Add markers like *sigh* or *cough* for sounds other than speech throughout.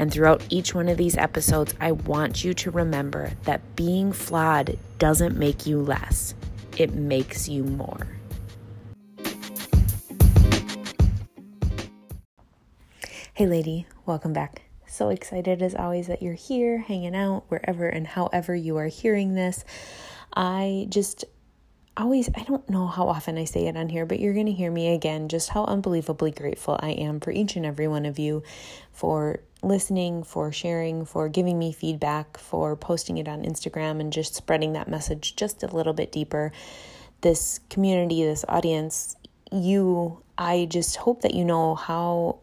And throughout each one of these episodes, I want you to remember that being flawed doesn't make you less, it makes you more. Hey, lady, welcome back. So excited as always that you're here, hanging out wherever and however you are hearing this. I just always, I don't know how often I say it on here, but you're going to hear me again just how unbelievably grateful I am for each and every one of you for listening, for sharing, for giving me feedback, for posting it on Instagram and just spreading that message just a little bit deeper. This community, this audience, you, I just hope that you know how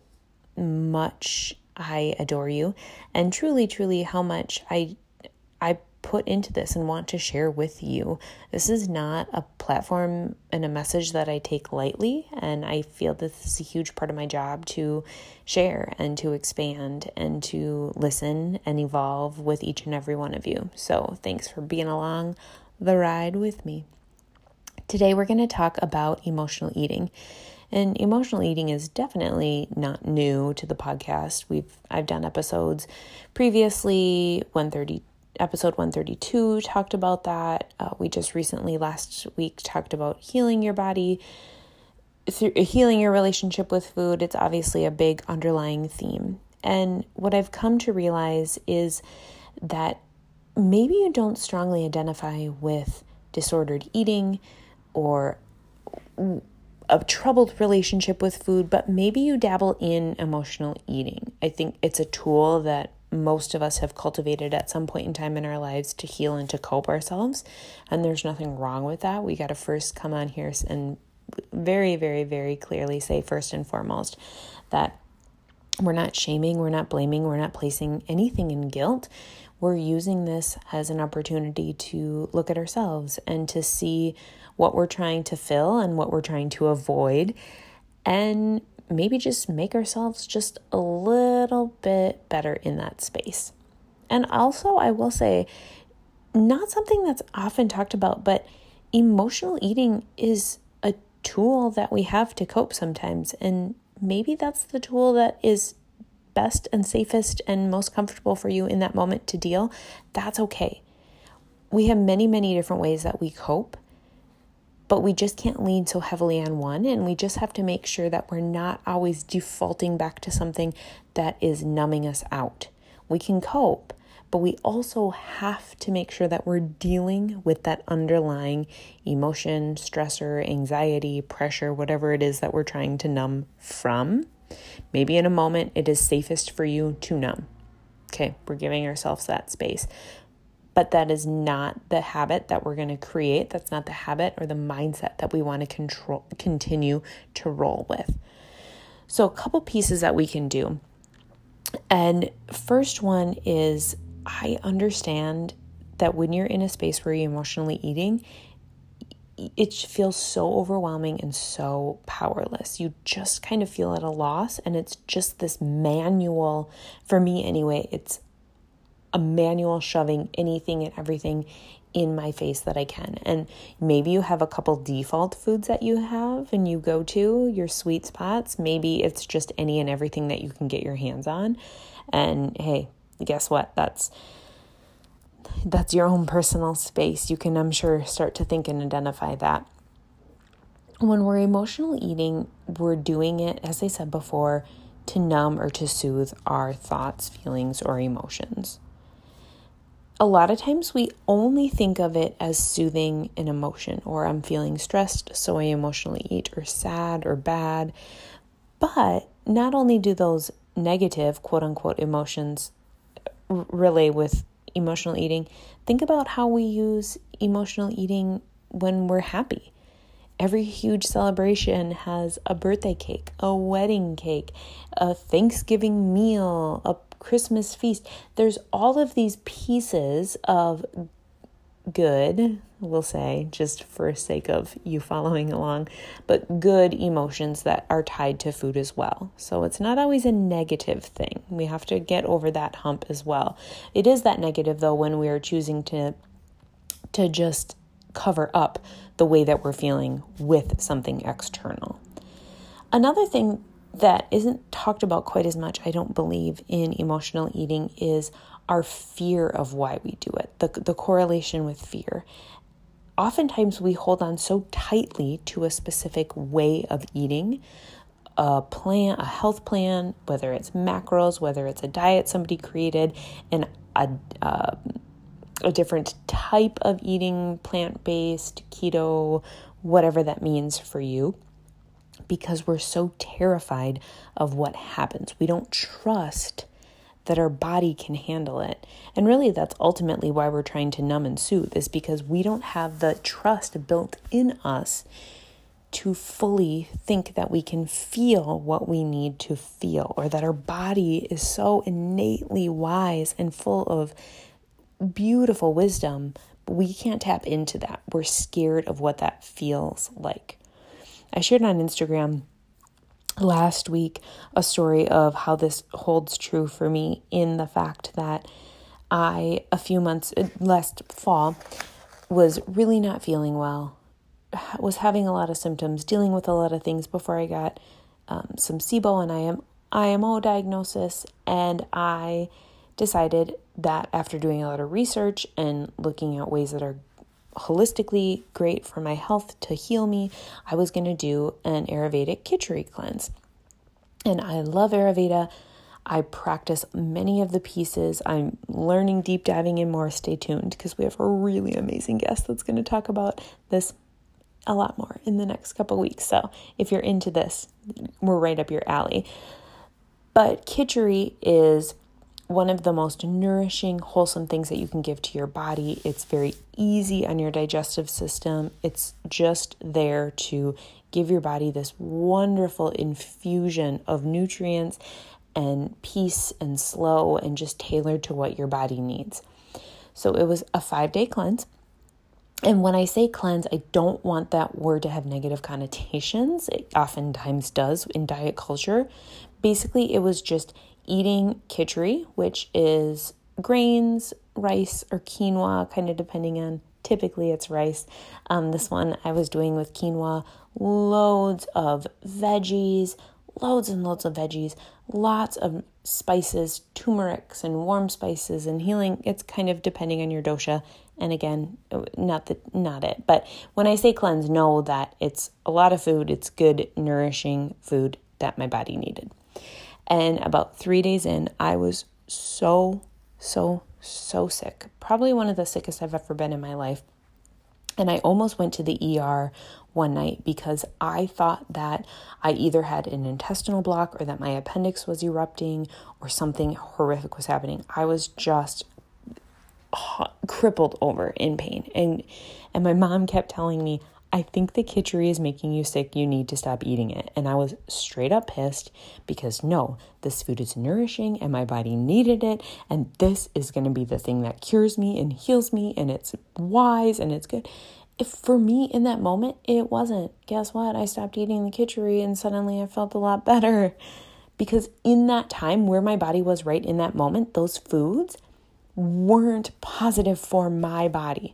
much I adore you and truly, truly how much I I put into this and want to share with you. This is not a platform and a message that I take lightly, and I feel this is a huge part of my job to share and to expand and to listen and evolve with each and every one of you. So, thanks for being along the ride with me. Today, we're going to talk about emotional eating. And emotional eating is definitely not new to the podcast. We've I've done episodes previously 132 episode 132 talked about that. Uh, we just recently, last week, talked about healing your body, through, healing your relationship with food. It's obviously a big underlying theme. And what I've come to realize is that maybe you don't strongly identify with disordered eating or a troubled relationship with food, but maybe you dabble in emotional eating. I think it's a tool that most of us have cultivated at some point in time in our lives to heal and to cope ourselves. And there's nothing wrong with that. We got to first come on here and very, very, very clearly say, first and foremost, that we're not shaming, we're not blaming, we're not placing anything in guilt. We're using this as an opportunity to look at ourselves and to see what we're trying to fill and what we're trying to avoid. And maybe just make ourselves just a little bit better in that space. And also, I will say, not something that's often talked about, but emotional eating is a tool that we have to cope sometimes. And maybe that's the tool that is best and safest and most comfortable for you in that moment to deal. That's okay. We have many, many different ways that we cope but we just can't lean so heavily on one. And we just have to make sure that we're not always defaulting back to something that is numbing us out. We can cope, but we also have to make sure that we're dealing with that underlying emotion, stressor, anxiety, pressure, whatever it is that we're trying to numb from. Maybe in a moment it is safest for you to numb. Okay, we're giving ourselves that space but that is not the habit that we're going to create. That's not the habit or the mindset that we want to control continue to roll with. So a couple pieces that we can do. And first one is I understand that when you're in a space where you're emotionally eating, it feels so overwhelming and so powerless. You just kind of feel at a loss, and it's just this manual, for me anyway, it's a manual shoving anything and everything in my face that I can. And maybe you have a couple default foods that you have and you go to your sweet spots. Maybe it's just any and everything that you can get your hands on. And hey, guess what? That's that's your own personal space. You can I'm sure start to think and identify that. When we're emotional eating, we're doing it as I said before to numb or to soothe our thoughts, feelings or emotions a lot of times we only think of it as soothing an emotion, or I'm feeling stressed, so I emotionally eat, or sad or bad. But not only do those negative, quote unquote, emotions relay with emotional eating, think about how we use emotional eating when we're happy. Every huge celebration has a birthday cake, a wedding cake, a Thanksgiving meal, a Christmas feast. There's all of these pieces of good, we'll say, just for sake of you following along, but good emotions that are tied to food as well. So it's not always a negative thing. We have to get over that hump as well. It is that negative though when we are choosing to to just cover up the way that we're feeling with something external. Another thing that isn't talked about quite as much, I don't believe, in emotional eating is our fear of why we do it, the, the correlation with fear. Oftentimes, we hold on so tightly to a specific way of eating, a plan, a health plan, whether it's macros, whether it's a diet somebody created, and a, uh, a different type of eating, plant based, keto, whatever that means for you because we're so terrified of what happens. We don't trust that our body can handle it. And really, that's ultimately why we're trying to numb and soothe, is because we don't have the trust built in us to fully think that we can feel what we need to feel, or that our body is so innately wise and full of beautiful wisdom, but we can't tap into that. We're scared of what that feels like. I shared on Instagram last week a story of how this holds true for me in the fact that I, a few months uh, last fall, was really not feeling well, was having a lot of symptoms, dealing with a lot of things before I got um, some SIBO and IM, IMO diagnosis, and I decided that after doing a lot of research and looking at ways that are holistically great for my health to heal me, I was going to do an Ayurvedic Khichdi cleanse. And I love Ayurveda. I practice many of the pieces. I'm learning deep diving in more. Stay tuned because we have a really amazing guest that's going to talk about this a lot more in the next couple weeks. So if you're into this, we're right up your alley. But Khichdi is one of the most nourishing, wholesome things that you can give to your body. It's very easy on your digestive system. It's just there to give your body this wonderful infusion of nutrients and peace and slow and just tailored to what your body needs. So it was a five day cleanse. And when I say cleanse, I don't want that word to have negative connotations. It oftentimes does in diet culture. Basically, it was just eating khichdi, which is grains, rice, or quinoa, kind of depending on. Typically, it's rice. Um, this one I was doing with quinoa, loads of veggies, loads and loads of veggies, lots of spices, turmerics and warm spices and healing. It's kind of depending on your dosha. And again, not the not it. But when I say cleanse, know that it's a lot of food. It's good, nourishing food that my body needed. And about three days in, I was so, so, so sick. Probably one of the sickest I've ever been in my life. And I almost went to the ER one night because I thought that I either had an intestinal block or that my appendix was erupting or something horrific was happening. I was just crippled over in pain. And and my mom kept telling me, I think the khichdi is making you sick. You need to stop eating it. And I was straight up pissed because no, this food is nourishing and my body needed it. And this is going to be the thing that cures me and heals me. And it's wise and it's good. If for me in that moment, it wasn't. Guess what? I stopped eating the khichdi and suddenly I felt a lot *laughs* better. Because in that time where my body was right in that moment, those foods weren't positive for my body.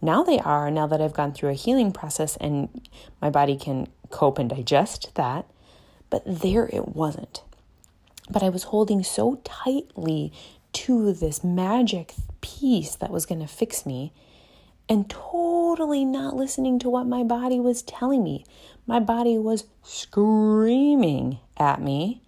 Now they are, now that I've gone through a healing process and my body can cope and digest that. But there it wasn't. But I was holding so tightly to this magic piece that was going to fix me and totally not listening to what my body was telling me. My body was screaming at me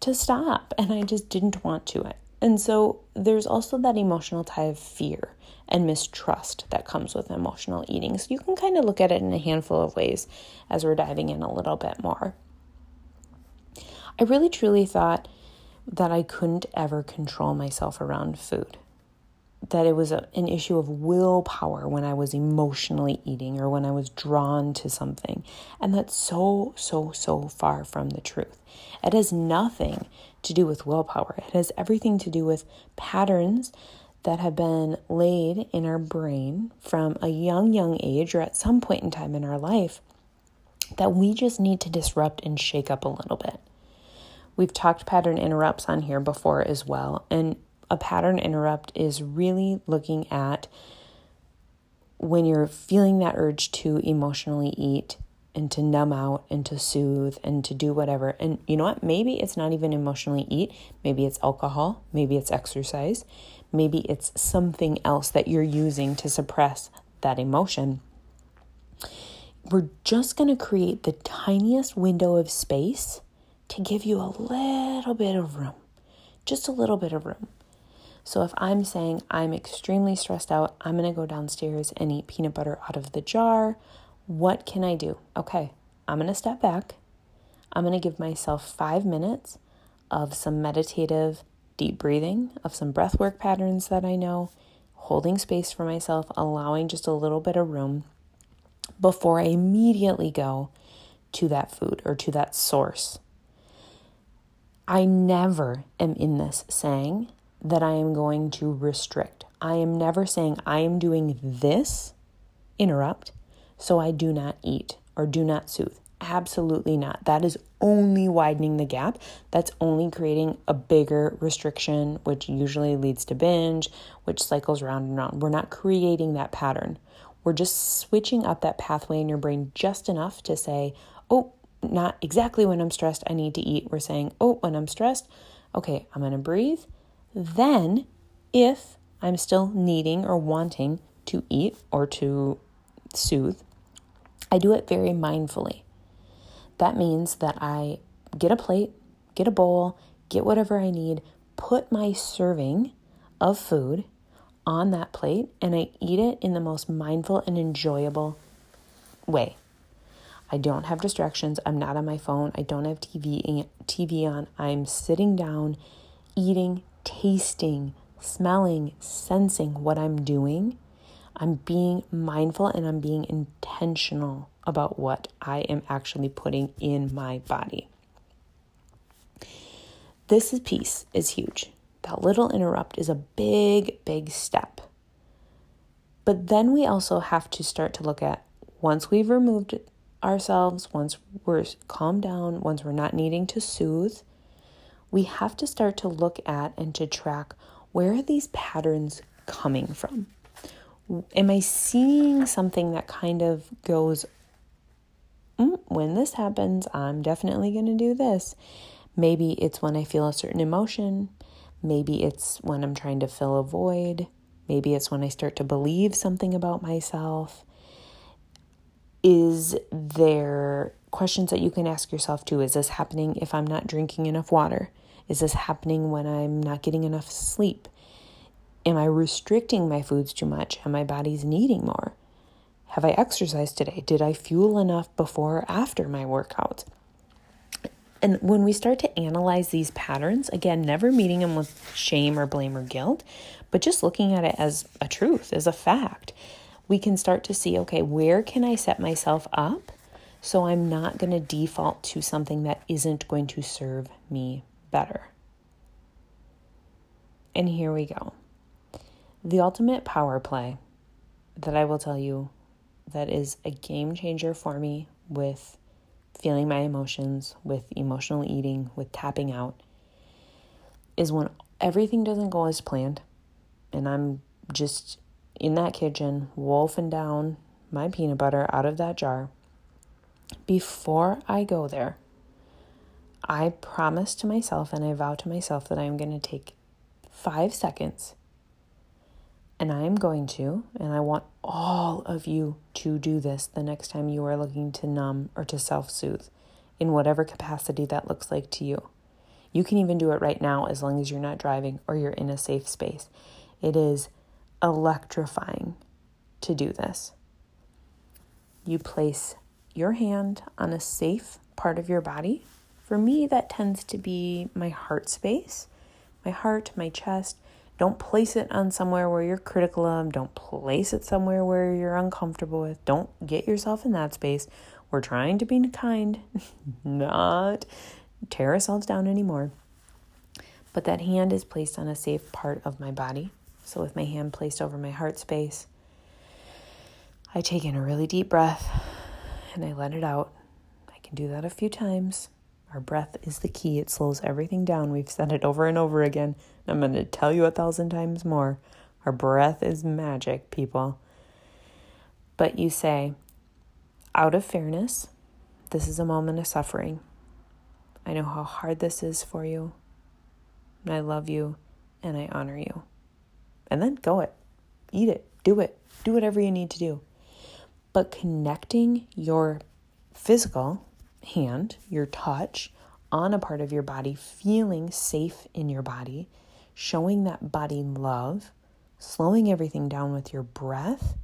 to stop, and I just didn't want to. And so there's also that emotional tie of fear and mistrust that comes with emotional eating. So you can kind of look at it in a handful of ways as we're diving in a little bit more. I really truly thought that I couldn't ever control myself around food. That it was a, an issue of willpower when I was emotionally eating or when I was drawn to something. And that's so, so, so far from the truth. It has nothing to do with willpower, it has everything to do with patterns that have been laid in our brain from a young, young age or at some point in time in our life that we just need to disrupt and shake up a little bit. We've talked pattern interrupts on here before as well. And a pattern interrupt is really looking at when you're feeling that urge to emotionally eat and to numb out and to soothe and to do whatever. And you know what? Maybe it's not even emotionally eat. Maybe it's alcohol. Maybe it's exercise. Maybe it's something else that you're using to suppress that emotion. We're just going to create the tiniest window of space to give you a little bit of room, just a little bit of room. So if I'm saying I'm extremely stressed out, I'm going to go downstairs and eat peanut butter out of the jar. What can I do? Okay, I'm going to step back. I'm going to give myself five minutes of some meditative deep breathing, of some breath work patterns that I know, holding space for myself, allowing just a little bit of room before I immediately go to that food or to that source. I never am in this saying that I am going to restrict. I am never saying I am doing this interrupt so I do not eat or do not soothe. Absolutely not. That is only widening the gap. That's only creating a bigger restriction, which usually leads to binge, which cycles round and round. We're not creating that pattern. We're just switching up that pathway in your brain just enough to say, oh, not exactly when I'm stressed, I need to eat. We're saying, oh, when I'm stressed, okay, I'm going to breathe. Then, if I'm still needing or wanting to eat or to soothe, I do it very mindfully. That means that I get a plate, get a bowl, get whatever I need, put my serving of food on that plate, and I eat it in the most mindful and enjoyable way. I don't have distractions. I'm not on my phone. I don't have TV TV on. I'm sitting down, eating, tasting, smelling, sensing what I'm doing. I'm being mindful and I'm being intentional about what I am actually putting in my body. This piece is huge. That little interrupt is a big, big step. But then we also have to start to look at once we've removed ourselves, once we're calmed down, once we're not needing to soothe, we have to start to look at and to track where are these patterns coming from? Am I seeing something that kind of goes mm, when this happens, I'm definitely going to do this. Maybe it's when I feel a certain emotion. Maybe it's when I'm trying to fill a void. Maybe it's when I start to believe something about myself. Is there questions that you can ask yourself too? Is this happening if I'm not drinking enough water? Is this happening when I'm not getting enough sleep? Am I restricting my foods too much and my body's needing more? Have I exercised today? Did I fuel enough before or after my workout? And when we start to analyze these patterns, again, never meeting them with shame or blame or guilt, but just looking at it as a truth, as a fact, we can start to see okay, where can I set myself up so I'm not going to default to something that isn't going to serve me better? And here we go. The ultimate power play that I will tell you that is a game changer for me with feeling my emotions, with emotional eating, with tapping out, is when everything doesn't go as planned and I'm just in that kitchen wolfing down my peanut butter out of that jar. Before I go there, I promise to myself and I vow to myself that I am going to take five seconds and I am going to, and I want all of you to do this the next time you are looking to numb or to self soothe in whatever capacity that looks like to you. You can even do it right now as long as you're not driving or you're in a safe space. It is electrifying to do this. You place your hand on a safe part of your body. For me, that tends to be my heart space, my heart, my chest, don't place it on somewhere where you're critical of. Don't place it somewhere where you're uncomfortable with. Don't get yourself in that space. We're trying to be kind, *laughs* not tear ourselves down anymore. But that hand is placed on a safe part of my body. So, with my hand placed over my heart space, I take in a really deep breath and I let it out. I can do that a few times. Our breath is the key, it slows everything down. We've said it over and over again. I'm going to tell you a thousand times more. Our breath is magic, people. But you say, out of fairness, this is a moment of suffering. I know how hard this is for you. I love you and I honor you. And then go it. Eat it. Do it. Do whatever you need to do. But connecting your physical hand, your touch, on a part of your body, feeling safe in your body, showing that body love, slowing everything down with your breath,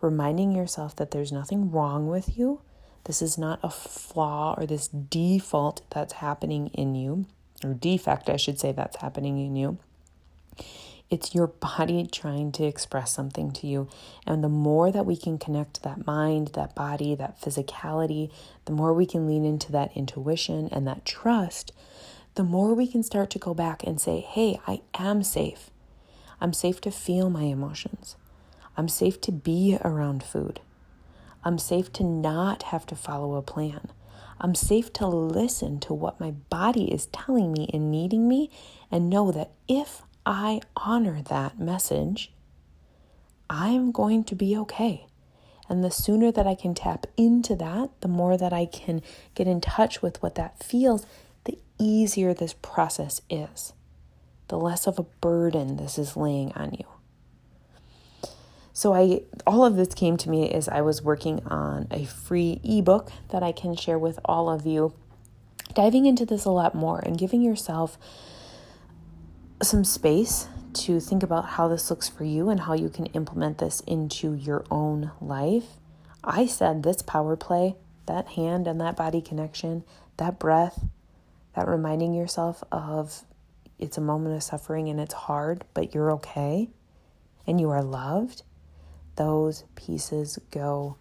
reminding yourself that there's nothing wrong with you. This is not a flaw or this default that's happening in you, or defect, I should say, that's happening in you. It's your body trying to express something to you. And the more that we can connect that mind, that body, that physicality, the more we can lean into that intuition and that trust, the more we can start to go back and say, hey, I am safe. I'm safe to feel my emotions. I'm safe to be around food. I'm safe to not have to follow a plan. I'm safe to listen to what my body is telling me and needing me and know that if I honor that message, I'm going to be okay. And the sooner that I can tap into that, the more that I can get in touch with what that feels, the easier this process is. The less of a burden this is laying on you. So I all of this came to me as I was working on a free ebook that I can share with all of you. Diving into this a lot more and giving yourself some space to think about how this looks for you and how you can implement this into your own life. I said this power play, that hand and that body connection, that breath, that reminding yourself of it's a moment of suffering and it's hard, but you're okay and you are loved those pieces go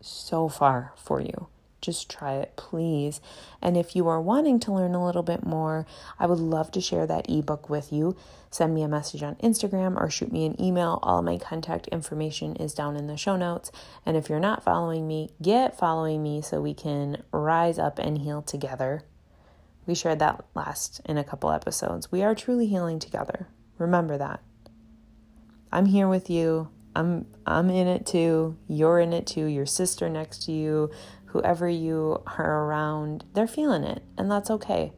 so far for you. Just try it, please. And if you are wanting to learn a little bit more, I would love to share that ebook with you. Send me a message on Instagram or shoot me an email. All my contact information is down in the show notes. And if you're not following me, get following me so we can rise up and heal together. We shared that last in a couple episodes. We are truly healing together. Remember that. I'm here with you. I'm I'm in it too. You're in it too. Your sister next to you, whoever you are around, they're feeling it, and that's okay.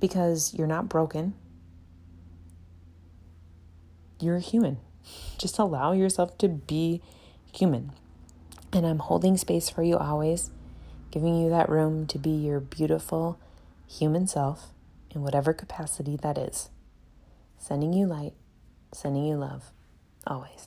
Because you're not broken. You're human. Just allow yourself to be human. And I'm holding space for you always, giving you that room to be your beautiful human self in whatever capacity that is. Sending you light, sending you love, always.